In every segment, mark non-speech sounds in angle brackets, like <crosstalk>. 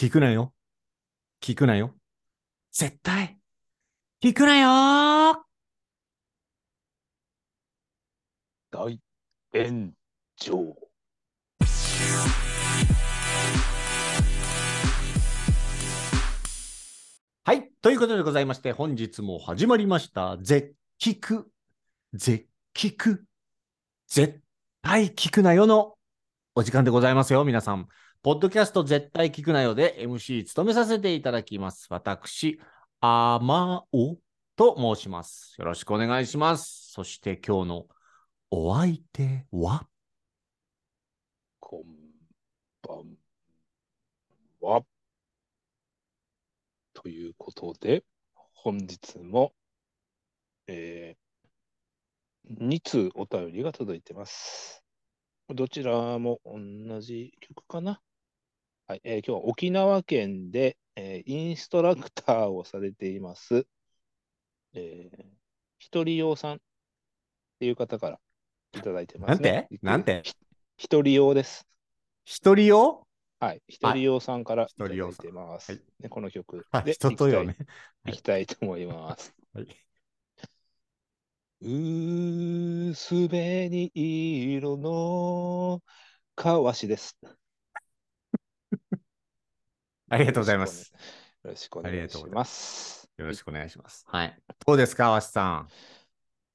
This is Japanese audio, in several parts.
聞くなよ。聞くなよ。絶対、聞くなよ大炎上。はい。ということでございまして、本日も始まりました。絶聞く、絶聞く、絶対聞くなよのお時間でございますよ、皆さん。ポッドキャスト絶対聞くなよで MC 務めさせていただきます。私、あまおと申します。よろしくお願いします。そして今日のお相手は？こんばんは。ということで、本日も、えー、2通お便りが届いてます。どちらも同じ曲かな？はい、えー今日は沖縄県で、えーインストラクターをされています、えー、ひとりようさんっていう方からいただいてます、ね。なんて？なんて？ひひとりようです。一人よはい、ひとりようさんからいただいてます。はい。ね、この曲。あで人とよね。いきたい。い。きたいと思います。はい、うすべに色のかわしです。ありがとうございます。よろしくお願いします。よろしくお願いします。はい。どうですか、わしさん？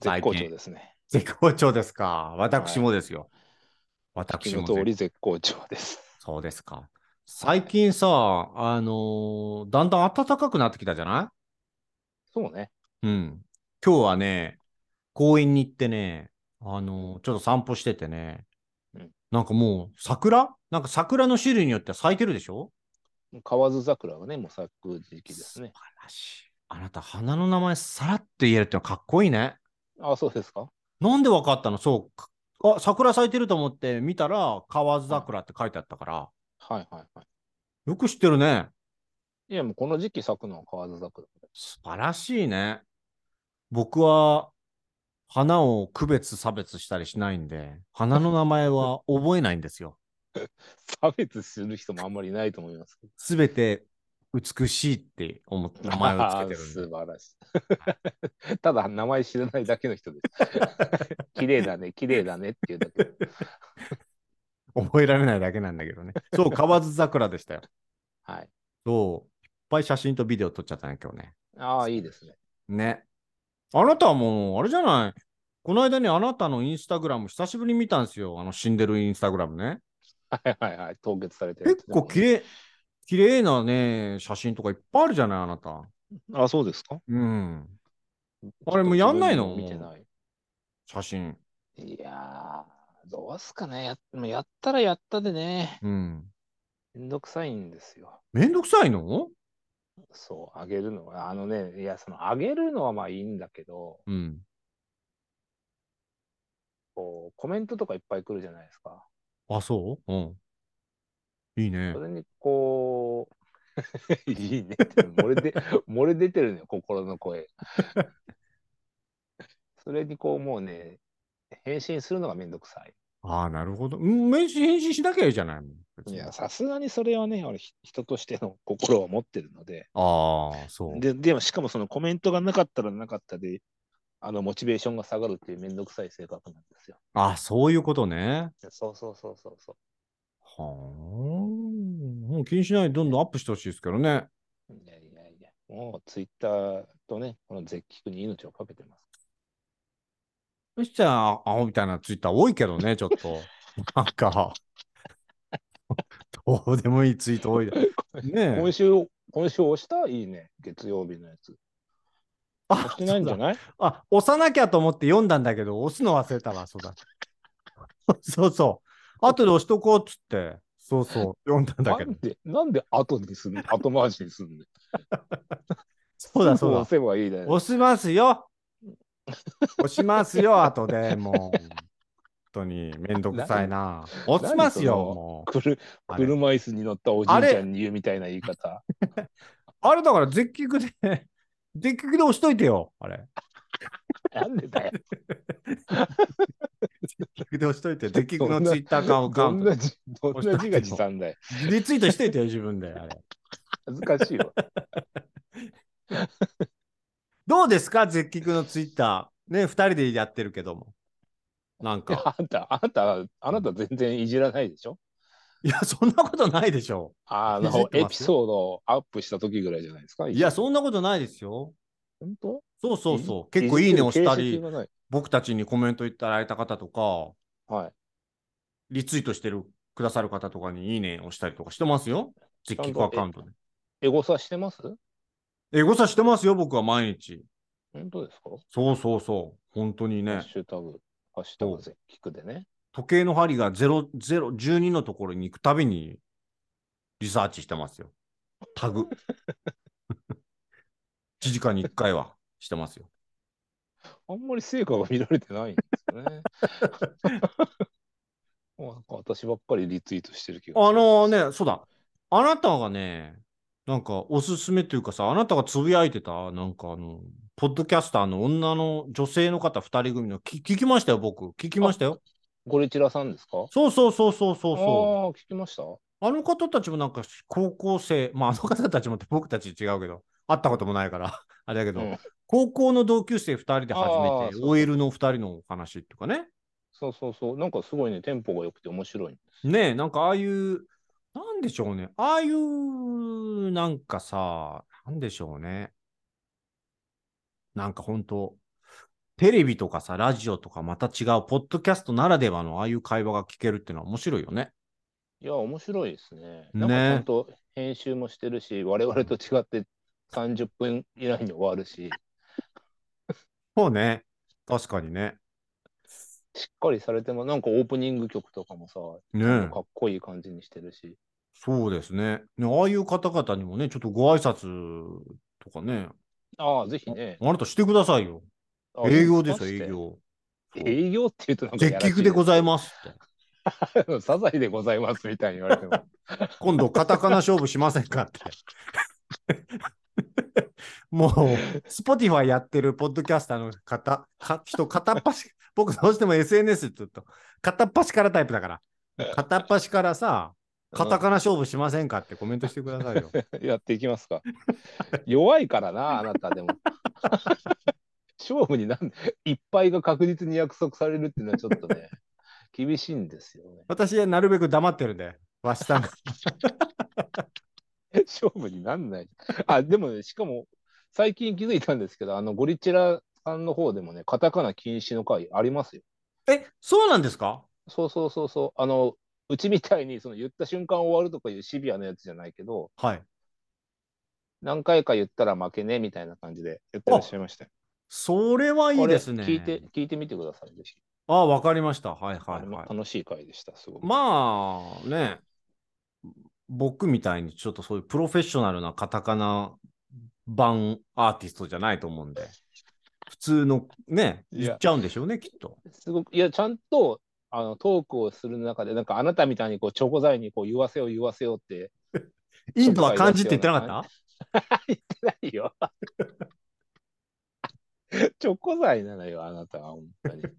絶好調ですね。絶好調ですか？私もですよ。私昨も日通り絶好調です。そうですか。最近さ、あのーだんだん暖かくなってきたじゃなそうね。いうん。今日はね、公園に行ってね、あのーちょっと散歩しててね、うんなんかもう桜？なんか桜の種類によっては咲いてるでしょ？河津桜がね、もう咲く時期ですね。素晴らしい。あなた、花の名前さらって言えるってのはかっこいいね。あ、そうですか？なんでわかったの？そうか。あ、桜咲いてると思って見たら、河津桜って書いてあったから、はいはいはよく知ってるね。い。いや、もうこの時期咲くのは河津桜。素晴らしいね。僕は、花を区別差別したりしないんで、花の名前は覚えないんですよ。<laughs> 差別する人もあんまりいないと思いますけど。すべて美しいって思って名前をつけてる。<laughs> 素晴らしい。ただ名前知らないだけの人です。<laughs> 綺麗だね、綺麗だねっていうだけ。覚えられないだけなんだけどね。そう、河津桜でしたよ。はい。そう、いっぱい写真とビデオ撮っちゃったね、今日ね。ああ、いいですね。ね。あなたはもう、あれじゃない。この間ね、あなたのインスタグラム久しぶりに見たんですよ。あの死んでるインスタグラムね。はいはいはい。凍結されてる結構綺麗、綺麗なね、写真とかいっぱいあるじゃない、あなた。あ、そうですか？うん。あれもうやんないの？見てない。写真。いやー、どうすかね。やもうやったらやったでね。うん。めんどくさいんですよ。めんどくさいの？そう、あげるのは。あのね、いや、その、あげるのはまあいいんだけど、うん。こう、コメントとかいっぱい来るじゃないですか。あ、そう？うん。いいねそ。れにこう、いいねって、漏れで、漏れ出てるのよ、心の声。それにこう、<laughs> <laughs> <laughs> もうね、返信するのがめんどくさい。ああ、なるほど。うん、返信返信しなきゃいいじゃない。別にいや、さすがにそれはね、俺、ひ人としての心を持ってるので、ああ、そう。で、でもしかもそのコメントがなかったらなかったで、あの、モチベーションが下がるっていうめんどくさい性格なんですよ。あそういうことね。そうそうそうそうそう。はあ。もう気にしないでどんどんアップしてほしいですけどね。いやいやいや、もうツイッターとね、この絶菊に命をかけてます。そしたら、アホみたいなツイッター多いけどね、ちょっと。<laughs> なんか、どうでもいいツイート多い。<laughs> ねえ今週、今週押した？いいね、月曜日のやつ。押あしてないんじゃない？あ、押さなきゃと思って読んだんだけど、押すの忘れたわ、そうだ。<laughs> そうそう。後で押しとこうっつって、そうそう、読んだんだけどなん。で、なんで後にすんの？後回しにすんの？<laughs> そうだ、そうだ押。せばいいだよ。押しますよ。押しますよ、後でもう。本当にめんどくさいな。押しますよ、もう。車椅子に乗ったおじいちゃんに言うみたいな言い方。あれだから、絶菊で、絶菊で押しといてよ、あれ。なんでだよ。絶菊で押しといて、絶菊のツイッターアカウント。どんなじ、どんな自画自賛だよ。リツイートしといてよ、自分で。あれ。恥ずかしいわ。どうですか絶菊のツイッター。ね、二人でやってるけども。なんか。あんた、あなた、あなた全然いじらないでしょ？いや、そんなことないでしょあいじってますのエピソードをアップした時ぐらいじゃないですか。う。いや、そんなことないですよ。本当？そうそうそう。結構いいねをしたり僕たちにコメントいただいた方とか、はい。リツイートしてるくださる方とかにいいねをしたりとかしてますよ。絶菊アカウントで。エゴサしてます？エゴサしてますよ、僕は毎日。本当ですか？そうそうそう。本当にねハッ。シュタグ、ハッシュタグぜ聞くでね。時計の針が0、0、12のところに行くたびにリサーチしてますよ。タグ。<laughs> 1時間に1回はしてますよ。あんまり成果が見られてないんですよね。<laughs> なんか私ばっかりリツイートしてる気があのね、そうだ。あなたがね、なんかおすすめというかさ、あなたがつぶやいてた、なんかあの、ポッドキャスターの女の女性の方2人組の聞聞きましたよ、僕。聞きましたよ。ゴリチラさんですか？そうそうそうそうそうそう。ああ、聞きました？あの方たちもなんか高校生、まああの方たちもって僕たち違うけど、会ったこともないから、<laughs> あれだけど、うん高校の同級生2人で始あーめて、OL の2人のお話っていうかね。そうそうそう。なんかすごいね、テンポが良くて面白い。ねえ、なんかああいう、なんでしょうね。ああいう、なんかさ、なんでしょうね。なんか本当テレビとかさ、ラジオとかまた違う、ポッドキャストならではのああいう会話が聞けるっていうのは面白いよね。いや、面白いですね。ねなんかちゃんと編集もしてるし、我々と違って30分以内に終わるし、そうね。確かにね。しっかりされても、なんかオープニング曲とかもさ、ねえかっこいい感じにしてるし。そうですねね。ああいう方々にもね、ちょっとご挨拶とかね、ああ、ぜひね。あなたしてくださいよ。あ営業ですよ、営業。営業って言うとなんか絶菊でございまますって。す。<laughs> サザエでございますみたいに言われても。<laughs> 今度、カタカナ勝負しませんかって。<laughs> もう、Spotify やってるポッドキャスターの方、か人、片っ端、僕どうしても SNS って言うと、片っ端からタイプだから、片っ端からさ、カタカナ勝負しませんかってコメントしてくださいよ。やっていきますか。弱いからな、あなたでも。勝負になんいっぱいが確実に約束されるっていうのはちょっとね、<laughs> 厳しいんですよね。私はなるべく黙ってるんで、わしさんが。<laughs> 勝負になんない。あ、でもね、しかも、最近気づいたんですけど、あの、ゴリチラさんの方でもね、カタカナ禁止の回ありますよ。え、そうなんですか？そうそうそうそう。あの、うちみたいに、その言った瞬間終わるとかいうシビアなやつじゃないけど、はい。何回か言ったら負けね、みたいな感じで言ってらっしゃいましたよ。それはいいですね。聞いて、聞いてみてください。ああ、わかりました。はいはいはい。楽しい回でした、すごく。まあね、僕みたいにちょっとそういうプロフェッショナルなカタカナ版アーティストじゃないと思うんで、普通のね、言っちゃうんでしょうね、きっと。すごく、いや、ちゃんと、あの、トークをする中で、なんかあなたみたいにこう、チョコ材にこう、言わせよう言わせようって、<laughs> インドは漢字って言ってなかっ <laughs> 言ってないよ。<laughs> チョコ材なのよ、あなたは、本当に。た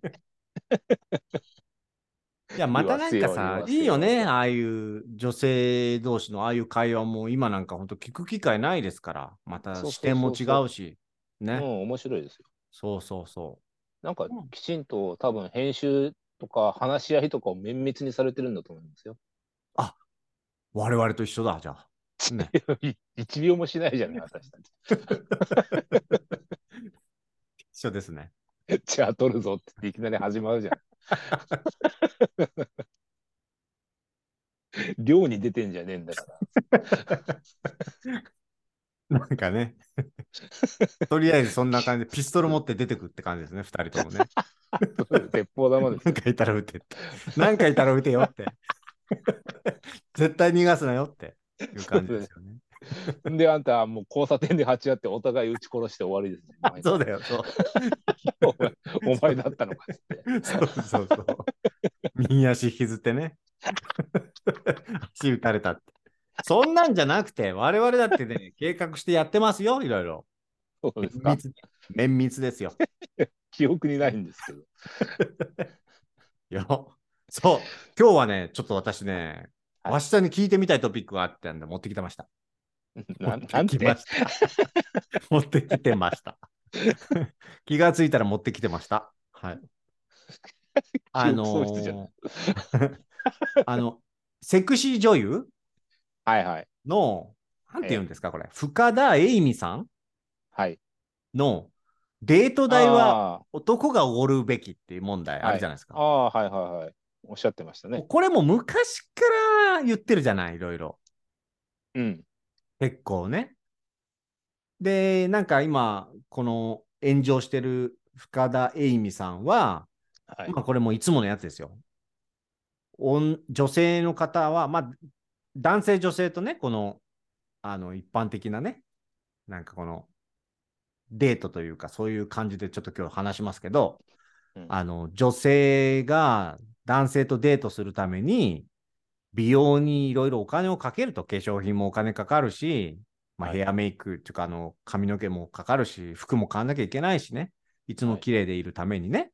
<laughs> いや、またなんかさ、いいよね、ああいう女性同士のああいう会話も今なんか本当聞く機会ないですから、また視点も違うし、ね。うん、面白いですよ。そうそうそなんかうん、きちんと多分、編集とか話し合いとかを綿密にされてるんだと思いますよ。う。我々と一緒だ、じゃあ。ね、<laughs> 一秒もしないじゃない、私たち。一緒ですね。じゃあ取るぞっていきなり始まるじゃん。<laughs> 寮に出てんじゃねえんだから。なんかね、とりあえずそんな感じで、ピストル持って出てくって感じですね、二人ともね。鉄砲玉ですなんかいたら撃て。なんかいたら撃てよって。<laughs> 絶対逃がすなよっていう感じですよね。<laughs> で、あんたはもう交差点で鉢合ってお互い撃ち殺して終わりですね。そうだよ、そう。<laughs> お前お前だったのかって。<laughs> そうそうそう。右足引きずってね。足打たれたって。そんなんじゃなくて、我々だってね、計画してやってますよ、いろいろ。そうですか。綿密ですよ。記憶にないんですけど。よ。そう。今日はね、ちょっと私ね、はいわしさんに聞いてみたいトピックがあったんで持ってきてました。<laughs> な持ってきました。<laughs> 持ってきてました。<laughs> 気がついたら持ってきてました。はい。あのーあの、セクシー女優？はいはい。の、なんて言うんですか、これ。深田栄美さん？はい。のデート代はあ男がおごるべきっていう問題あるじゃないですか。ーあー、はいはいはい。おっしゃってましたね。これも昔から言ってるじゃない、いろいろ。うん。結構ね。で、なんか今、この炎上してる深田栄美さんは、はい。まあこれもいつものやつですよ。おん女性の方は、まあ、男性、女性とね、この、あの、一般的なね、なんかこの、デートというか、そういう感じでちょっと今日話しますけど、うんあの、女性が男性とデートするために、美容にいろいろお金をかけると、化粧品もお金かかるし、まあ、はい。ヘアメイクっていうか、あの、髪の毛もかかるし、服も買わなきゃいけないしね、い。つも綺麗でいるためにね、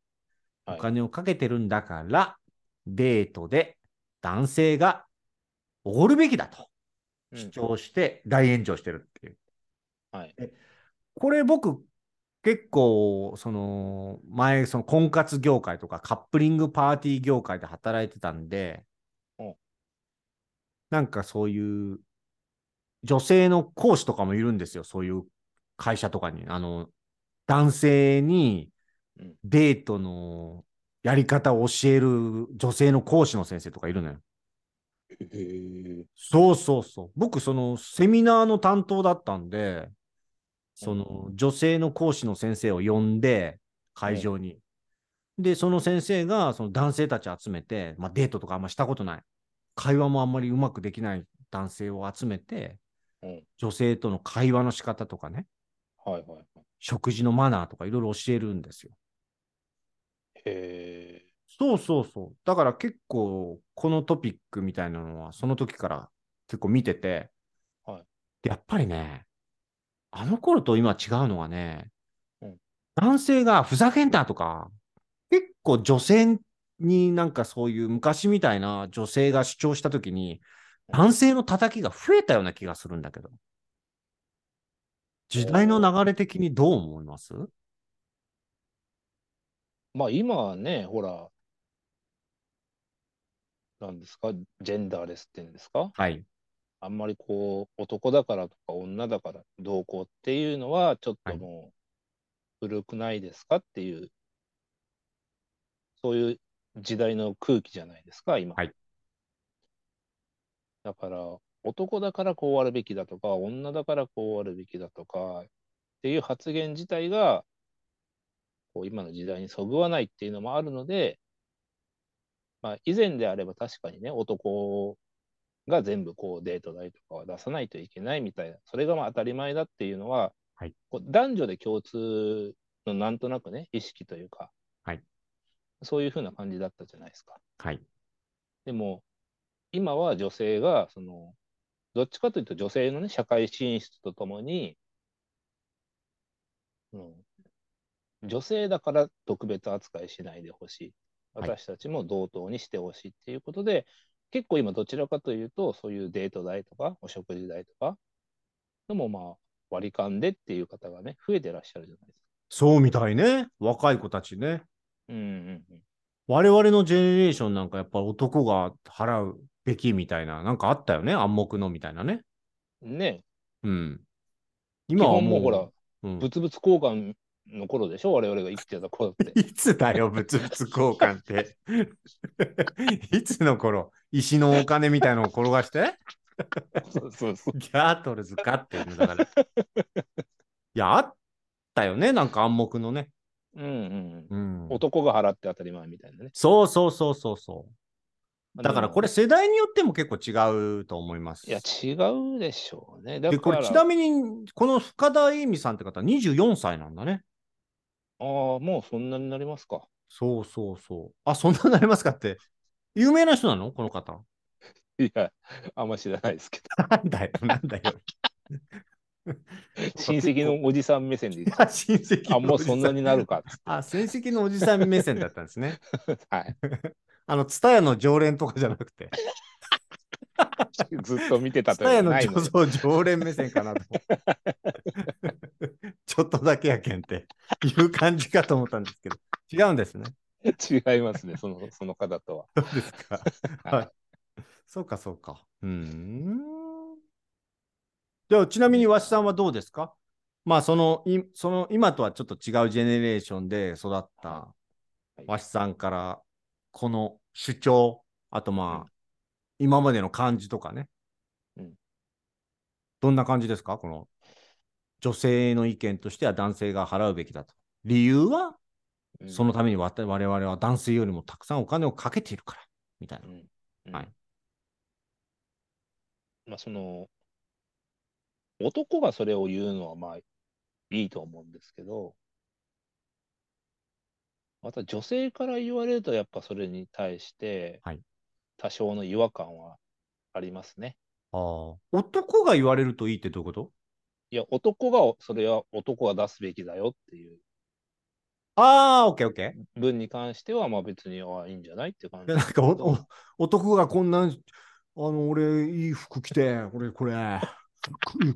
はい。お金をかけてるんだから、デートで男性がおごるべきだとうん。主張して大炎上してるっていう。はい。これ僕結構その前その婚活業界とかカップリングパーティー業界で働いてたんでうんなんかそういう女性の講師とかもいるんですよそういう会社とかにあの男性にうんデートのやり方を教える女性の講師の先生とかいるのよ。そうそうそう。僕、そのセミナーの担当だったんで、その女性の講師の先生を呼んで、会場に。で、その先生がその男性たち集めて、まあ、デートとかあんましたことない。会話もあんまりうまくできない男性を集めて、うん。女性との会話の仕方とかね、はいはいはい。食事のマナーとかいろいろ教えるんですよ。へえ。そうそうそう。だから結構、このトピックみたいなのは、その時から結構見てて、はいでやっぱりね、あの頃と今違うのはね、うん男性がふざけんなとか、結構女性になんかそういう昔みたいな女性が主張した時に、男性の叩きが増えたような気がするんだけど。時代の流れ的にどう思います？まあ今はね、ほら、なんですか、ジェンダーレスっていうんですか？はい。あんまりこう、男だからとか女だからどうこうっていうのは、ちょっはいともう古くないですか？っていう、そういう時代の空気じゃないですか、今。はいだから、男だからこうあるべきだとか、女だからこうあるべきだとかっていう発言自体が、こう今の時代にそぐわないっていうのもあるので、まあ、以前であれば確かにね、男が全部こうデート代とかは出さないといけないみたいな、それがまあ当たり前だっていうのは、はいこう男女で共通のなんとなくね、意識というか、はいそういうふうな感じだったじゃないですか。はい。でも、今は女性が、その、どっちかというと女性のね、社会進出とともに、うん、女性だから特別扱いしないでほしい。はい私たちも同等にしてほしいっていうことで、結構今どちらかというと、そういうデート代とか、お食事代とか、のもまあ割り勘でっていう方がね、増えてらっしゃるじゃないですか。そうみたいね。若い子たちね。うんうんうん。我々のジェネレーションなんかやっぱ男が払うべきみたいな、なんかあったよね？暗黙のみたいなね。ねうん。基今はもう、本もうほら、うん物々交換の頃でしょ？我々が生きてた頃って。<laughs> いつだよ、物々交換って。<laughs> いつの頃、石のお金みたいのを転がして、そうそうそう。ギャートルズかっていうのだから。いや、あったよね、なんか暗黙のね。うんうん。男が払って当たり前みたいなね。そうそうそうそうそう。だからこれで世代によっても結構違うと思います。もいや、違うでしょうね。だで、から、これちなみに、この深田栄美さんって方24歳なんだね。ああ、もうそんなになりますか。そうそうそう。あ、そんなになりますかって。有名な人なの？この方。<laughs> いや、あんま知らないですけ <laughs> なんだよ、なんだよ。ど。<laughs> 親戚のおじさん目線で <laughs> 親戚と、あ、もうそんなになるか。あ、親戚のおじさん目線だったんですね。<laughs> はい。あの、ツタヤの常連とかじゃなくて。ずっと見てたというのはないの常連目線かなと。ちょっとだけやけんっていう感じかと思ったんですけど、違うんですね。違いますね、そのその方とは。そうですか。はい。そうか、そうか。うーん。じゃあ、ちなみに、わしさんはどうですか？まあ、その、いその、今とはちょっと違うジェネレーションで育ったはい。わしさんから、この主張、あとまあ、うん。今までの感じとかね。うん。どんな感じですか？この、女性の意見としては男性が払うべきだと。理由は、うん。そのために我々は男性よりもたくさんお金をかけているから、みたいな。うん。うん。はい。まあ、その、男がそれを言うのはまあいいと思うんですけど、また女性から言われると、やっぱそれに対してはい、多少の違和感はありますね。ああ。男が言われるといいってどういうこと？いや、男が、それは男が出すべきだよっていうああ、オッケーオッケー。分に関しては、まあ別に、あいいんじゃないって感じなんかおお男がこんな、あの、俺、いい服着て、俺、これ、く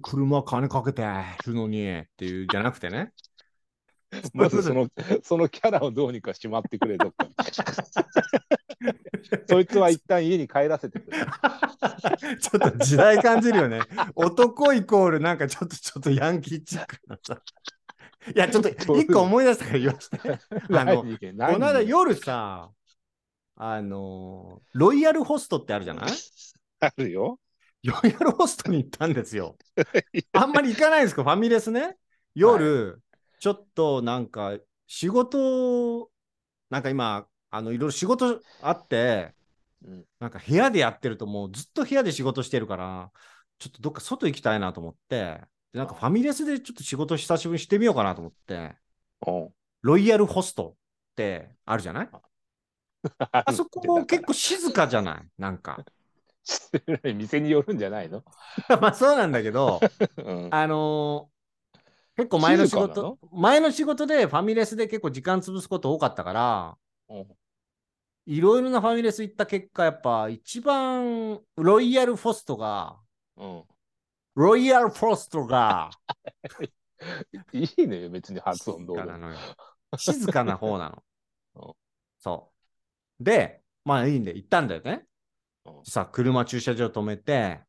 車金かけてるのにっていうじゃなくてね。<laughs> まずその、そのキャラをどうにかしまってくれ、どっかに。そいつは一旦家に帰らせてくれ。<laughs> ちょっと時代感じるよね。男イコールなんかちょっとちょっとヤンキーチックなさ。いや、ちょっと一個思い出したから言わせて。<laughs> あの何？この間夜さ、あの、ロイヤルホストってあるじゃない？あるよ。ロイヤルホストに行ったんですよ。<laughs> あんまり行かないんですか、ファミレスね？夜、ちょっとなんか仕事、なんか今、あのいろいろ仕事あって、うん。なんか部屋でやってるともうずっと部屋で仕事してるから、ちょっとどっか外行きたいなと思って、でなんかファミレスでちょっと仕事久しぶりにしてみようかなと思って、う。んロイヤルホストってあるじゃない？<laughs> あそこも結構静かじゃない？なんか。店によるんじゃないの、<laughs> まあそうなんだけど、うん、あのー結構前の仕事、前の仕事でファミレスで結構時間潰すこと多かったから、うんいろいろなファミレス行った結果、やっぱ一番ロイヤルフォストが、うん、ロイヤルフォストがいいね、別に発音どう。静かなのよ。静かな方な <laughs> うんの。そう。で、まあいいんで行ったんだよねうん。さあ、車駐車場止めて、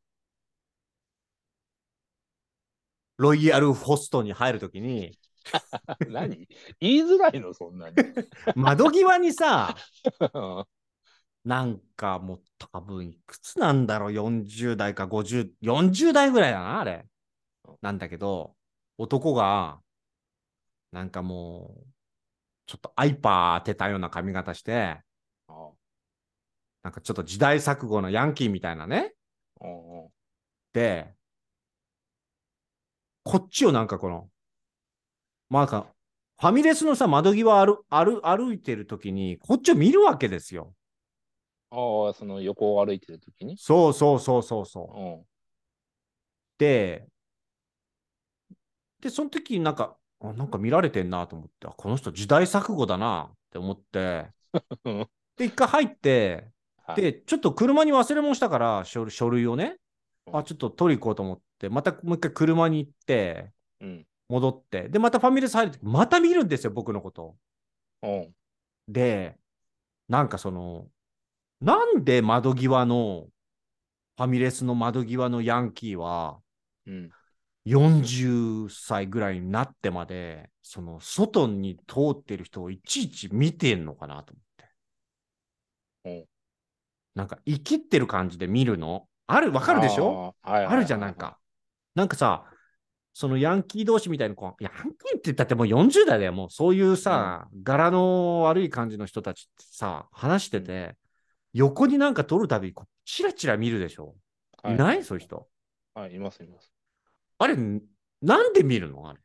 ロイヤルフォストに入るときに、<laughs> 何？言いづらいの、そんなに。<laughs> 窓際にさ、うん。なんかもう多分いくつなんだろう、40代か50、40代ぐらいだな、あれ。なんだけど、男が、なんかもう、ちょっとアイパー当てたような髪型して、あなんかちょっと時代錯誤のヤンキーみたいなね。で、こっちをなんかこの、まあなんか、ファミレスのさ、窓際歩歩歩いてるときに、こっちを見るわけですよ。ああ、その横を歩いてるときに？そうそうそうそうそう。うんで、で、その時なんか、あなんか見られてんなと思って、あこの人時代錯誤だなって思って、<laughs> うんで、一回入って、はいで、ちょっと車に忘れ物したから、書類書類をね、うん。あ、ちょっと取り行こうと思って、またもう一回車に行って、うん。戻って、で、またファミレス入るとき、また見るんですよ、僕のこと。うん。で、なんかその、なんで窓際の、ファミレスの窓際のヤンキーは、うん。40歳ぐらいになってまで、その外に通ってる人をいちいち見てんのかなと思って。うんなんか生きってる感じで見るの？ある、わかるでしょ？あーはいはいはいあるじゃん、なんか。なんかさ、そのヤンキー同士みたいな、こうヤンキーって言ったってもう40代だよ、もう。そういうさ、柄の悪い感じの人たちってさ、話してて、横になんか撮るたび、チラチラ見るでしょ？い。ない？そういう人。はい、います、います。あれ、なんで見るの？あれ。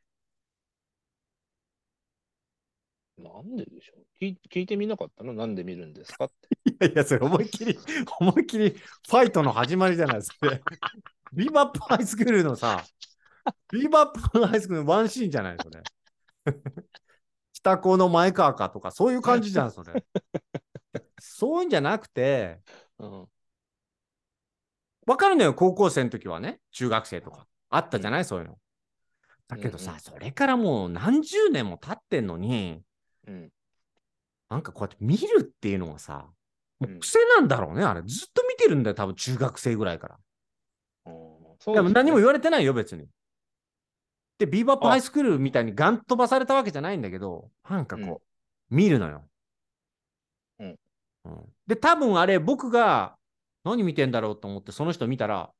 なんででしょう聞いてみなかったの？なんで見るんですかって。<laughs> いやいや、それ思いっきり、思いっきりファイトの始まりじゃないですか。<laughs> ビーバップハイスクールのさ、ビーバップハイスクールのワンシーンじゃないそれ。<laughs> 北高の前川かとか、そういう感じじゃん、それ。そういうんじゃなくて、うんわかるのよ、高校生の時はね、中学生とか。あったじゃない、そういうの。だけどさ、うんうんそれからもう何十年も経ってんのに、うん。なんかこうやって見るっていうのはさ、もううん癖なんだろうね、あれ。ずっと見てるんだよ、多分中学生ぐらいから。うんそうでも何も言わわれてないよ、別に。で、ビーバップあハイスクールみたいにガン飛ばされたわけじゃないんだけど、なんかこう、見るのよ。うんうんで、多分あれ、僕が何見てんだろうと思って、その人見たら、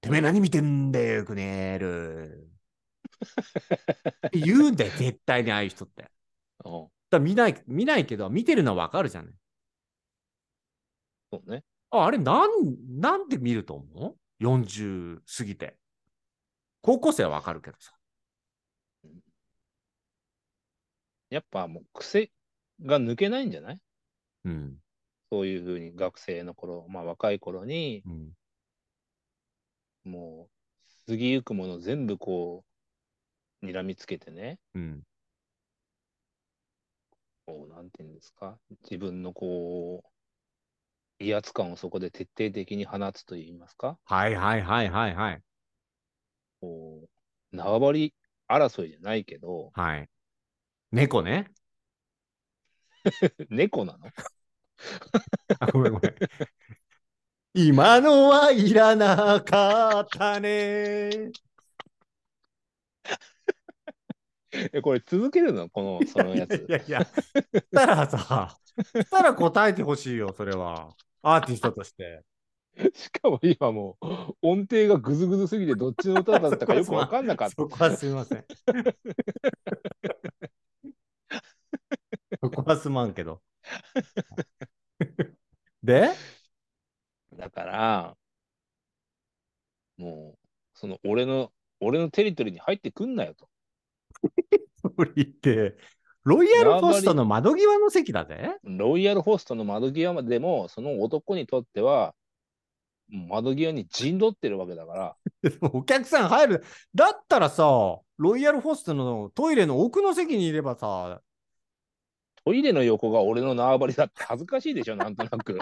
てめえ何見てんだよ、クネール。って言うんだよ、絶対にああいう人って。<laughs> ら見ない、見ないけど、見てるのはわかるじゃない？そうね。あ、あれ、なん、なんで見ると思う ?40 過ぎて。高校生はわかるけどさ。やっぱもう癖が抜けないんじゃない？うん。そういうふうに学生の頃、まあ若い頃に、うん。もう過ぎゆくもの全部こう、睨みつけてね、うん。こう、なんていうんですか、自分のこう、威圧感をそこで徹底的に放つといいますか、はいはいはいはいはい。こう、縄張り争いじゃないけど、はい。猫ね。<laughs> 猫なの？<laughs> あ、ごめんごめん。<laughs> 今のはいらなかったね。<laughs> え、これ続けるの？この、そのやつい。やいや、したらさ、したら答えてほしいよ、それは。アーティストとして。<laughs> しかも今もう、音程がグズグズすぎてどっちの歌だったかよく <laughs> わかんなかった。そこはすみません。そこはすまんけど。で？だから、もう、その俺の、俺のテリトリーに入ってくんなよと。それ言って、ロイヤルホストの窓際の席だぜ。ロイヤルホストの窓際でも、その男にとっては、窓際に陣取ってるわけだから、<laughs> お客さん入る。だったらさ、ロイヤルホストのトイレの奥の席にいればさ、トイレの横が俺の縄張りだって恥ずかしいでしょ、なんとなく。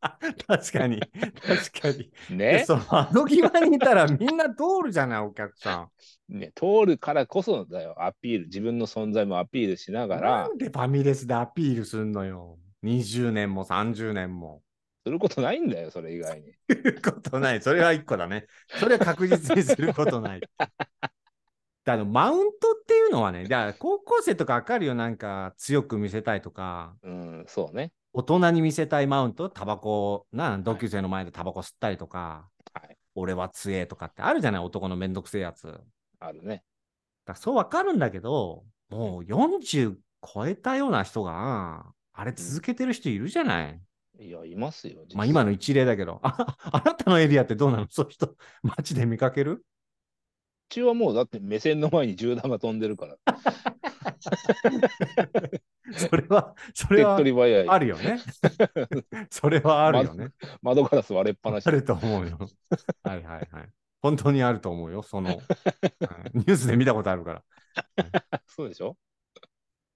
<laughs> 確かに、確かに。でねその窓際にいたらみんな通るじゃない、お客さね通るからこそだよ、アピール、自分の存在もアピールしながん。らな、んでファミレスでアピールすんのよ。20年も30年も。することないんだよ、それ以外に。することない。それは一個だね。それは確実にすることない。<laughs> であのマウントっていうのはね、じゃあ高校生とかわかるよ、なんか強く見せたいとか、うん、そうね。大人に見せたいマウント、タバコ、な、同級生の前でタバコ吸ったりとか、はい。俺は強えとかってあるじゃない、男のめんどくせえやつ。あるね。らそうわかるんだけど、もう40超えたような人が、あれ続けてる人いるじゃない？いや、いますよ。まあ今の一例だけど、ああなたのエリアってどうなの？そういう人、街で見かける？うちはもうだって目線の前に銃弾が飛んでるから。<laughs> <laughs> それは、それは。あるよね。<laughs> それはあるよね。窓ガラス割れっぱなしあ。ると思うよ。はいはいはい。本当にあると思うよ。その、はいニュースで見たことあるから。そうでしょ？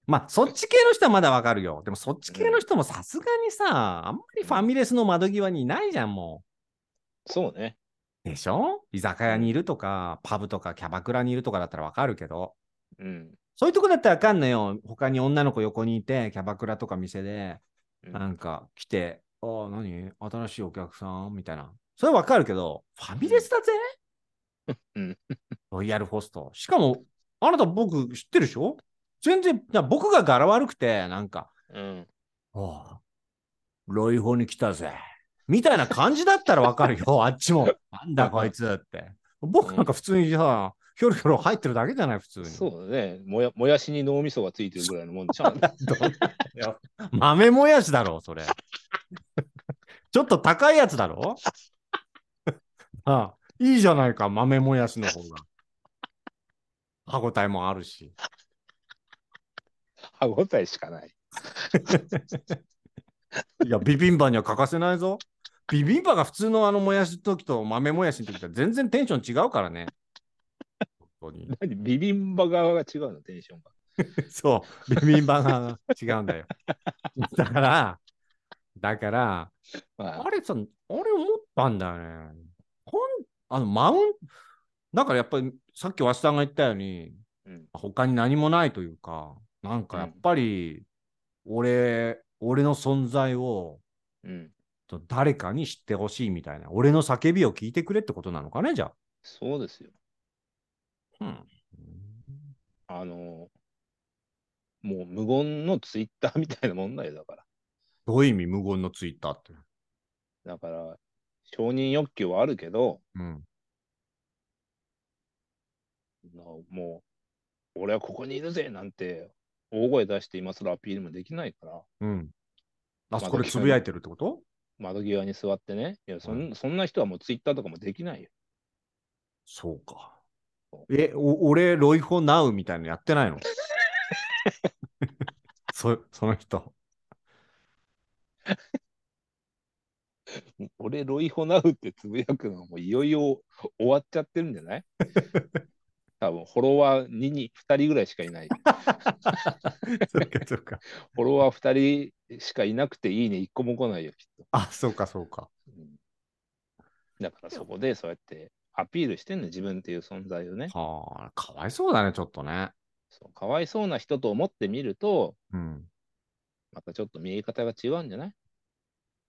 まあ、そっち系の人はまだわかるよ。でも、そっち系の人もさすがにさ、あんまりファミレスの窓際にいないじゃん、もそうね。う。でしょ？居酒屋にいるとか、パブとかキャバクラにいるとかだったらわかるけど、うん。そういうとこだったらわかんのよ。他に女の子横にいて、キャバクラとか店で、うんなんか来て、ああ、何？新しいお客さん？みたいな。それはわかるけど、ファミレスだぜ？うん。ロイヤルホスト。しかも、あなた僕知ってるでしょ？全然、僕が柄悪くて、なんか、うん。ああ、ロイホに来たぜ。みたいな感じだったらわかるよ、あっちも。<laughs> なんだこいつって。僕なんか普通にさ、ひょろひょろ入ってるだけじゃない、普通に。そうだね。もやもやしに脳みそがついてるぐらいのもんでしょ。豆もやしだろ、それ。<laughs> ちょっと高いやつだろ？<laughs> ああいいじゃないか、豆もやしの方が。歯ごたえもあるし。歯応えしかない。<laughs> いや、ビビンバには欠かせないぞ。ビビンバが普通のあのもやしの時と豆もやしの時と全然テンション違うからね。本当に。<laughs> 何ビビンバ側が違うの、テンションが。<laughs> そう、ビビンバが違うんだよ。<laughs> だから、だから、まああれさ、あれ思ったんだよね。あの、マウンなんかやっぱり、さっきわしさんが言ったように、うん。他に何もないというか、なんかやっぱり、俺、俺の存在をうん。と誰かに知ってほしいみたいな、俺の叫びを聞いてくれってことなのかね、じゃそうですよ。あ。うん。あの、もう無言のツイッターみたいなもんだから。どういう意味、無言のツイッターって。だから、承認欲求はあるけど、うん。なもう、俺はここにいるぜなんて、大声出して今更アピールもできないから、うん。あそまあこでつぶやいてるってこと？窓際に座ってね、いやそん,、うそんな人はもうツイッターとかもできないよ。そうかそ。え、お俺、ロイホナウみたいなのやってないの？<laughs> そその人。<laughs> 俺、ロイホナウってつぶやくのはもういよいよ終わっちゃってるんじゃない？<laughs> 多分フォロワー2に2人ぐらいしかいない。そうか、そうか。フォロワー2人しかいなくていいね1個も来ないよ、きっと。あ、そうか、そうか。うんだからそこでそうやってアピールしてんの、自分っていう存在をね。はあ、かわいそうだね、ちょっとね。そうかわいそうな人と思ってみると、うん。またちょっと見え方が違うんじゃない？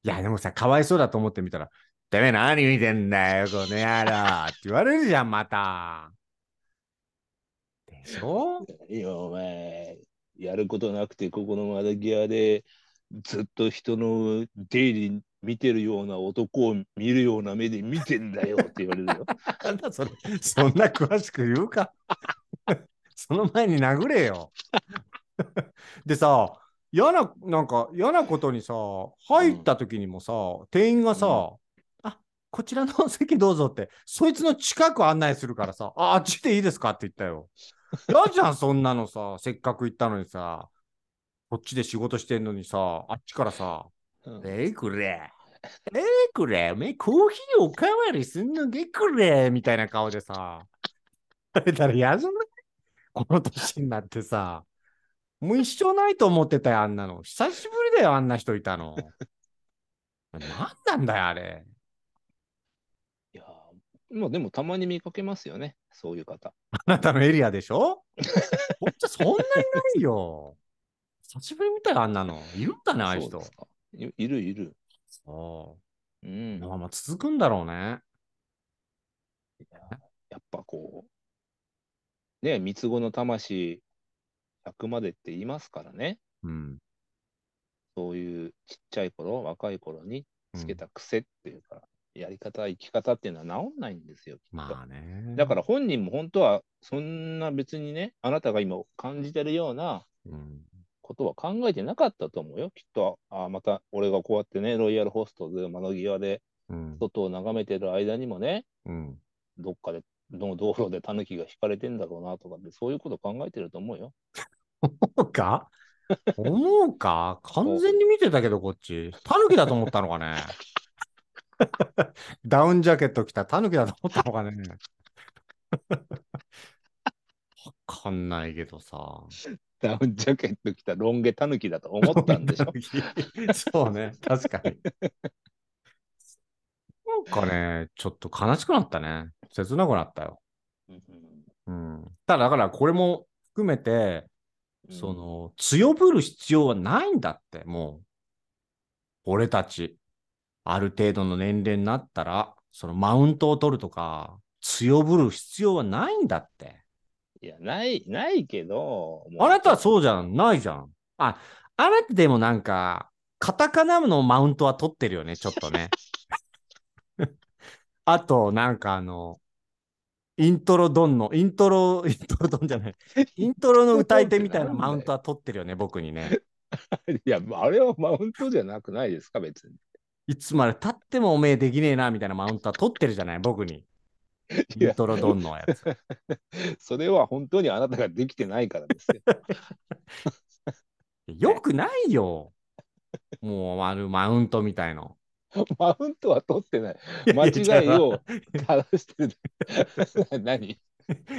いや、でもさ、かわいそうだと思ってみたら、てめえ何見てんだよ、この野郎って言われるじゃん、また。でしょ？いや、お前、やることなくて、ここの窓際で、ずっと人の出入り見てるような男を見るような目で見てんだよって言われるよ。<laughs> なんだそれ、そんな詳しく言うか <laughs> その前に殴れよ。<laughs> でさ、嫌な、なんか嫌なことにさ、入った時にもさ、店員がさ、あ、こちらの席どうぞって、そいつの近く案内するからさ、あ、あっちでいいですかって言ったよ。嫌じゃん、そんなのさ、せっかく行ったのにさ、こっちで仕事してんのにさ、あっちからさ、うんえいくれ。えいくれ。おめえコーヒーおかわりすんのげくれ。みたいな顔でさ。食べたら嫌じゃないこの年になってさ。もう一生ないと思ってたよ、あんなの。久しぶりだよ、あんな人いたの。何なんだよ、あれ。いやー、まあでもたまに見かけますよね、そういう方。あなたのエリアでしょ？こっちそんなにないよ。久しぶりみたいあんなの。いるんだね、ああいう人いるいる。そうう。ん。まあまあ続くんだろうね。やっぱこう、ね、三つ子の魂100までって言いますからね。うん。そういうちっちゃい頃、若い頃にうんつけた癖っていうか、やり方、生き方っていうのは治んないんですよ。まあね。だから本人も本当はそんな別にね、あなたが今感じてるようなうん。ことは考えてなかったと思うよ。きっと、あまた俺がこうやってね、ロイヤルホストで窓際でうん。外を眺めてる間にもね、うん。どっかでの道路でタヌキが引かれてんだろうなとかって、そういうこと考えてると思うよ。思うか？思うか？<laughs> 完全に見てたけど、こっち。タヌキだと思ったのかね？<laughs> ダウンジャケット着たタヌキだと思ったのかね？わかんないけどさ。ダウンジャケット着たロン毛タヌキだと思ったんでしょ？<laughs> そうね、確かに。<laughs> なんかね、ちょっと悲しくなったね。切なくなったよ。うんうん。ただ、だからこれも含めて、うんその、強ぶる必要はないんだって、もう。俺たち、ある程度の年齢になったら、そのマウントを取るとか、強ぶる必要はないんだって。いや、ない、ないけど、あなたはそうじゃん、ないじゃん。あ、あなたでもなんか、カタカナのマウントは取ってるよね、<laughs> ちょっとね。<laughs> あと、なんかあの、イントロドンの、イントロ、イントロドンじゃない、イントロの歌い手みたいなマウントは取ってるよね、僕にね。<laughs> いや、あれはマウントじゃなくないですか、別に。いつまで経ってもおめえできねえな、みたいなマウントは取ってるじゃない、僕に。<laughs> イントロドンのやつ。<laughs> それは本当にあなたができてないからですよ。<laughs> よくないよ。もう、あのマウントみたいの。マウントは取ってない。や間違いを正してる。何？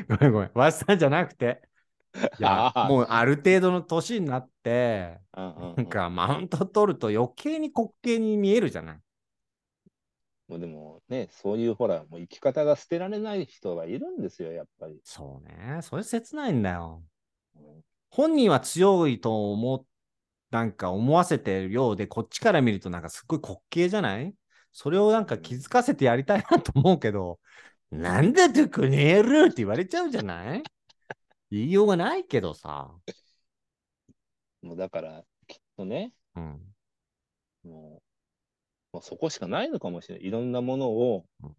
ごめんごめん。わしさんじゃなくて。いやもうある程度の年になって、なんかマウント取ると余計に滑稽に見えるじゃない？もうでもね、そういうほら、もう生き方が捨てられない人がいるんですよ、やっぱり。そうね。それ切ないんだよ。うん本人は強いと思う、なんか思わせてるようで、こっちから見るとなんかすっごい滑稽じゃない？それをなんか気づかせてやりたいなと思うけど、なんだとこの野郎って言われちゃうじゃない？言いようがないけどさ。もうだから、きっとね、うん。もう、もうそこしかないのかもしれない。いろんなものをうん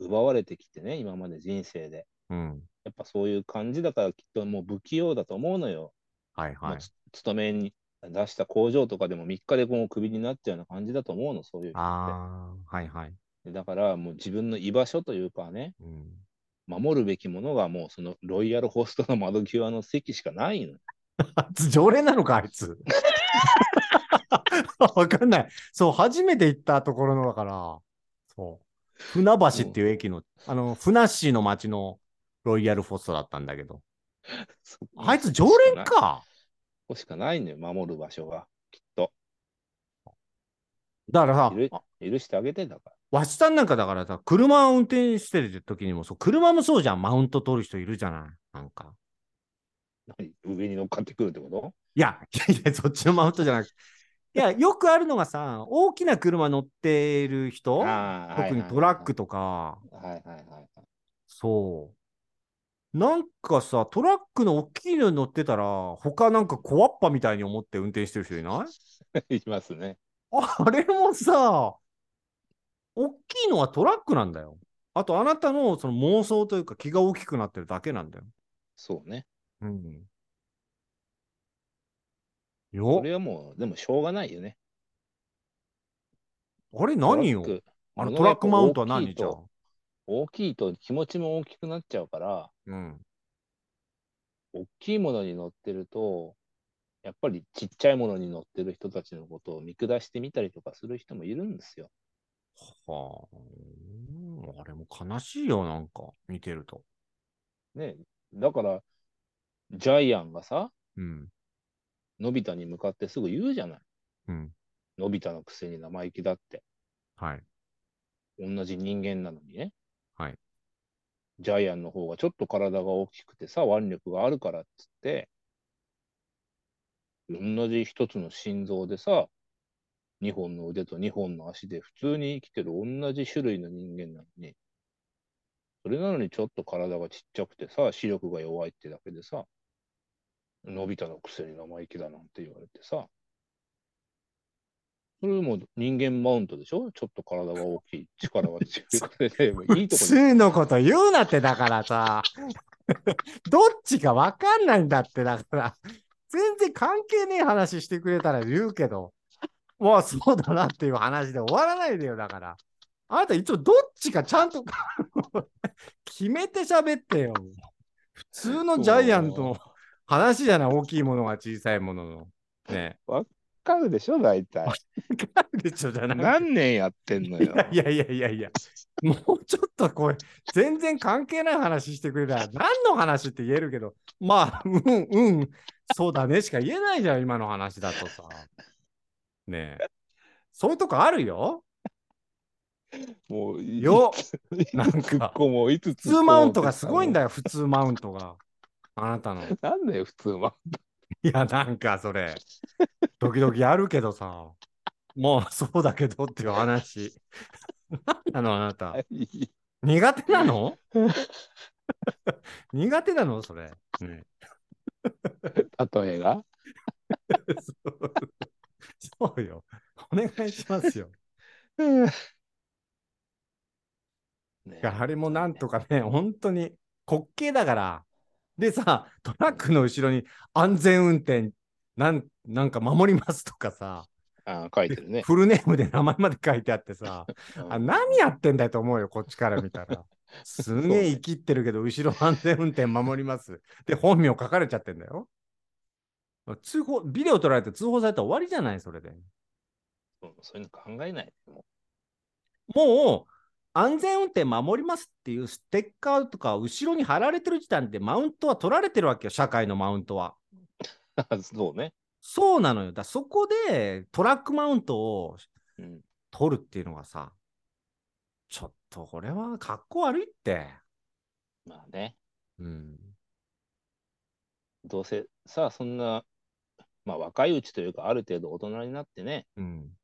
奪われてきてね、今まで人生で。うん。やっぱそういう感じだからきっともう不器用だと思うのよ。はいはい。勤めに出した工場とかでも3日でこうクビになっちゃうような感じだと思うの、そういう人っああ、はいはい。て。だからもう自分の居場所というかね、うん。守るべきものがもうそのロイヤルホストの窓際の席しかないの。<laughs> 常連なのか、あいつ。<laughs> <laughs> わかんない。そう、初めて行ったところのだから、そう。船橋っていう駅の、あの、船市の町のロイヤルフォストだったんだけど。あいつ常連か。ここしかないのよ、守る場所が。きっと。だからさ許してあげてんだから。わしさんなんかだからさ、車を運転してる時にもそう、車もそうじゃん。マウント取る人いるじゃない？なんか。何？上に乗っかってくるってこと？いや、いやいや、そっちのマウントじゃなくて。いや、よくあるのがさ、大きな車乗ってる人、特にトラックとか、はいはいはいはい。そう。なんかさ、トラックの大きいのに乗ってたら、他なんか小わっぱみたいに思って運転してる人いない？<laughs> いますね。あれもさ、大きいのはトラックなんだよ。あと、あなたのその妄想というか気が大きくなってるだけなんだよ。そうね。うん。そよ、れはもう、でもしょうがないよね。あれ何よ？あの物トラックマウントは何じゃ？あ大きいと気持ちも大きくなっちゃうから、うん。大きいものに乗ってると、やっぱりちっちゃいものに乗ってる人たちのことを見下してみたりとかする人もいるんですよ。はあ。うんあれも悲しいよ、なんか、見てると。ね。だから、ジャイアンがさ、うん。のび太に向かってすぐ言うじゃない。うん。のび太のくせに生意気だって。はい。同じ人間なのにね。はい。ジャイアンの方がちょっと体が大きくてさ、腕力があるからっつって、同じ一つの心臓でさ、二本の腕と二本の足で普通に生きてる同じ種類の人間なのに、それなのにちょっと体がちっちゃくてさ、視力が弱いってだけでさ、のび太のくせに生意気だなんて言われてさ、それも人間マウントでしょ？ちょっと体が大きい、力が強い。これでもいいと普こに通のこと言うなってだからさ。<laughs> どっちかわかんないんだってだから。全然関係ねえ話してくれたら言うけど。まあそうだなっていう話で終わらないでよだから。あなた一応どっちかちゃんと <laughs> 決めて喋ってよ。普通のジャイアント話じゃない。大きいものが小さいものの。ねわかるでしょ大体。え。わかるでしょじゃなくて何年やってんのよ。いやいやいやいや、もうちょっとこれ、全然関係ない話してくれたら、何の話って言えるけど、まあ、うん、うん、そうだねしか言えないじゃん、今の話だとさ。ねえ。そういうとこあるよ。もういよなんかもういつ普通マウントがすごいんだよ。よ、普通マウントが。あなたの。い <laughs> なんだよ、普通は。や、なんかそれ、時々あるけどさ。もうそうだけどっていう話。何なの、あなた。苦手なの？<laughs> 苦手なのそれ。ね例えが？そ <laughs> うそうよ。お願いしますよ。ねいやあれもなんとかね、本当に滑稽だから。でさ、トラックの後ろに安全運転なんなんか守りますとかさ、あ書いてるね。フルネームで名前まで書いてあってさ、うんあ何やってんだよと思うよ、こっちから見たら。すげえ生きってるけど、後ろ安全運転守ります。で、本名書かれちゃってんだよ。通報、ビデオ撮られて通報されたら終わりじゃない、それで。そうそういうの考えない。ももう安全運転守りますっていうステッカーとか後ろに貼られてる時点でマウントは取られてるわけよ、社会のマウントは。う <laughs> そうね。そうなのよ。だそこでトラックマウントをうん。取るっていうのがさ、ちょっとこれは格好悪いって。まあね、うん。どうせさ、そんな、まあ若いうちというか、ある程度大人になってね、うん。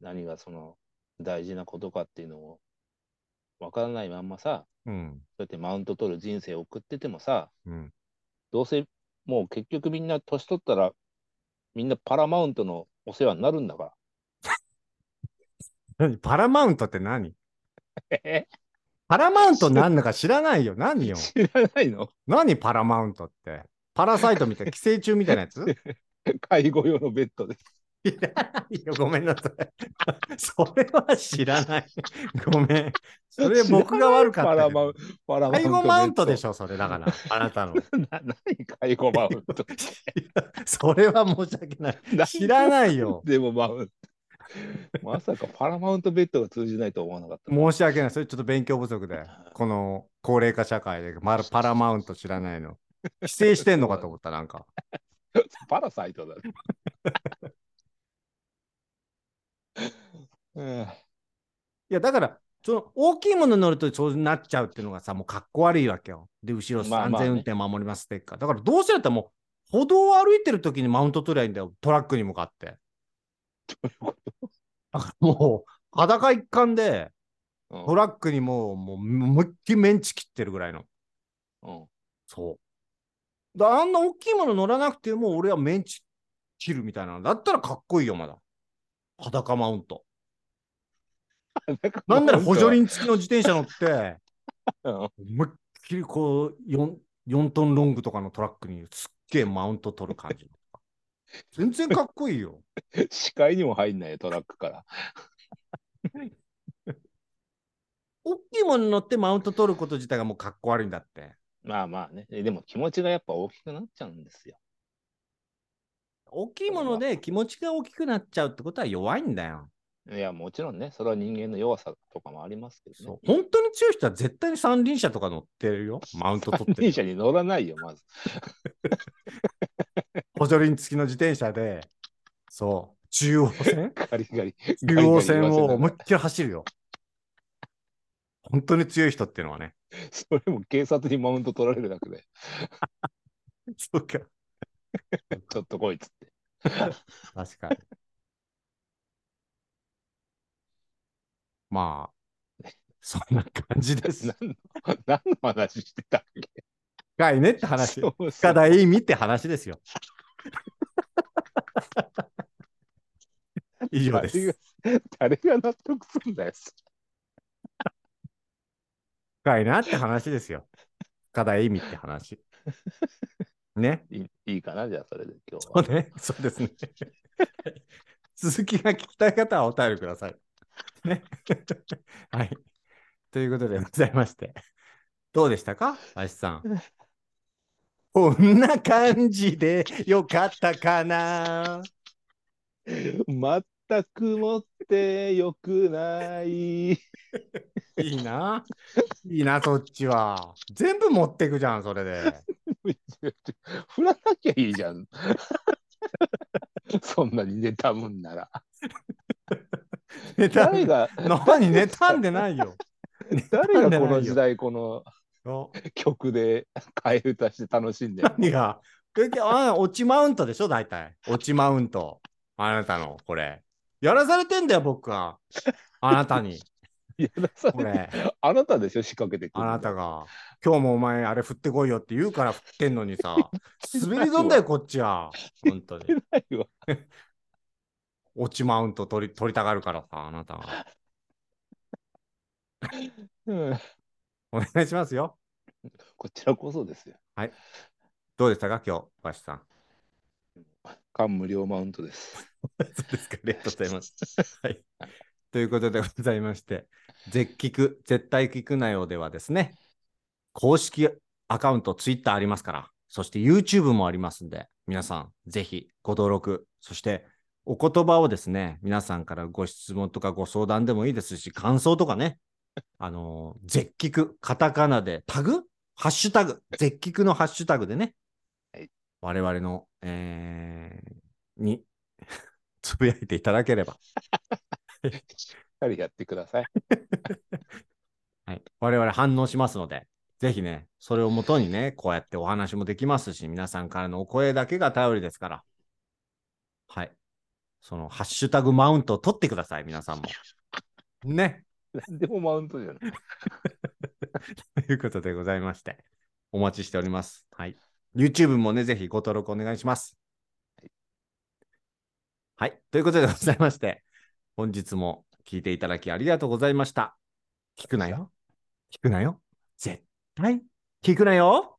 何がその大事なことかっていうのをわからないまんまさ、うん。そうやってマウント取る人生を送っててもさ、うん。どうせもう結局みんな年取ったら、みんなパラマウントのお世話になるんだか <laughs> 何？パラマウントって何？パラマウントなんだか知らないよ。何よ？知らないの？何？パラマウントって。パラサイトみたいな、寄生虫みたいなやつ？<laughs> 介護用のベッドで。いやごめんなさい。<laughs> それは知らない。<laughs> ごめん。それ僕が悪かった。介護マウントでしょ。ょ、それだから。あなたの。<laughs> な何介護マウント。それは申し訳ない。知らないよ。でもマウント。まさかパラマウントベッドが通じないと思わなかった。申し訳ない。それちょっと勉強不足で。この高齢化社会でまだパラマウント知らないの。規制してんのかと思った、なんか。パラサイトだね。うんいや、だから、その大きいものに乗るとそうなっちゃうっていうのがさ、もうかっこ悪いわけよ。で、後ろまあまあね安全運転守りますステッカー。だからどうせだったらもう、歩道を歩いてる時にマウント取りゃいいんだよ。トラックに向かって。だからもう、裸一貫で、うんトラックにもう、もう、思いっきりメンチ切ってるぐらいの。うんそう。だあんな大きいもの乗らなくても、俺はメンチ切るみたいなの。だったらかっこいいよ、まだ。裸マウント。なんなら補助輪付きの自転車乗って、うん思いっきりこう4、4トンロングとかのトラックにすっげえマウント取る感じ。全然かっこいいよ。視界にも入んないよ、トラックから。大きいものに乗ってマウント取ること自体がもうかっこ悪いんだって。まあまあね。でも気持ちがやっぱ大きくなっちゃうんですよ。大きいもので気持ちが大きくなっちゃうってことは弱いんだよ。いや、もちろんね、それは人間の弱さとかもありますけどね。本当に強い人は絶対に三輪車とか乗ってるよ。<laughs> マウント取ってる。三輪車に乗らないよ、まず。<laughs> 補助輪付きの自転車で、そう、中央線？<laughs> ガリガリ。中央線を思いっきり走るよ。本当に強い人っていうのはね。それも警察にマウント取られるだけで、そうか。ちょっとこいつって。確かに。まあ、<laughs> そんな感じです。何の <laughs> 何の話してたっけ？深いねって話。深田意味って話ですよ。<laughs> 以上です。誰が納得するんだよ。深いなって話ですよ。深田意味って話。ね。いいいいかな、じゃあそれで今日は。そうね。そうですね。続きが聞きたい方はお便りください。ね。<laughs> はい。ということでございまして。どうでしたか？林さん。こんな感じでよかったかな？全くもってよくない。いいな。いいな、そっちは。全部持ってくじゃん、それで。<laughs> 振らなきゃいいじゃん。<laughs> そんなに妬むんなら。<laughs> 誰が、何妬んでないよ。<laughs> 誰がこの時代この <laughs> よ曲で替え歌して楽しんでる何が？えあ落ちマウントでしょ、大体。落ちマウント。あなたの、これ。やらされてんだよ、僕は。あなたに。やらさこれてれ。あなたでしょ、仕掛けてくるのあなたが。今日もお前、あれ振ってこいよって言うから振ってんのにさ。滑り損だよ、こっちは。本当に。落ちマウント取り取りたがるからさ、あなたが。<laughs> うんお願いしますよ。こちらこそですよ。どうでしたか、今日、バシさん。感無量マウントです。<laughs> そうですか、ありがとうございます。はい。ということでございまして、絶聞く、絶対聞くなよではですね、公式アカウント、ツイッターありますから、そして YouTube もありますんで、皆さん、ぜひご登録、そしてお言葉をですね、皆さんからご質問とかご相談でもいいですし、感想とかね、あのー絶聞く、カタカナでタグ？ハッシュタグ、絶聞くのハッシュタグでね、はい我々の、えーにつぶやいていただければ <laughs> かりやってください。<laughs> はい。我々反応しますので、ぜひね、それをもとにね、こうやってお話もできますし、皆さんからのお声だけが頼りですから。はい。そのハッシュタグマウントを取ってください、皆さんも。ね。何でもマウントじゃない。<laughs> ということでございまして、お待ちしております。はい。YouTube もね、ぜひご登録お願いします。はい。ということでございまして、本日も聞いていただきありがとうございました。聞くなよ。聞くなよ。絶対聞くなよ。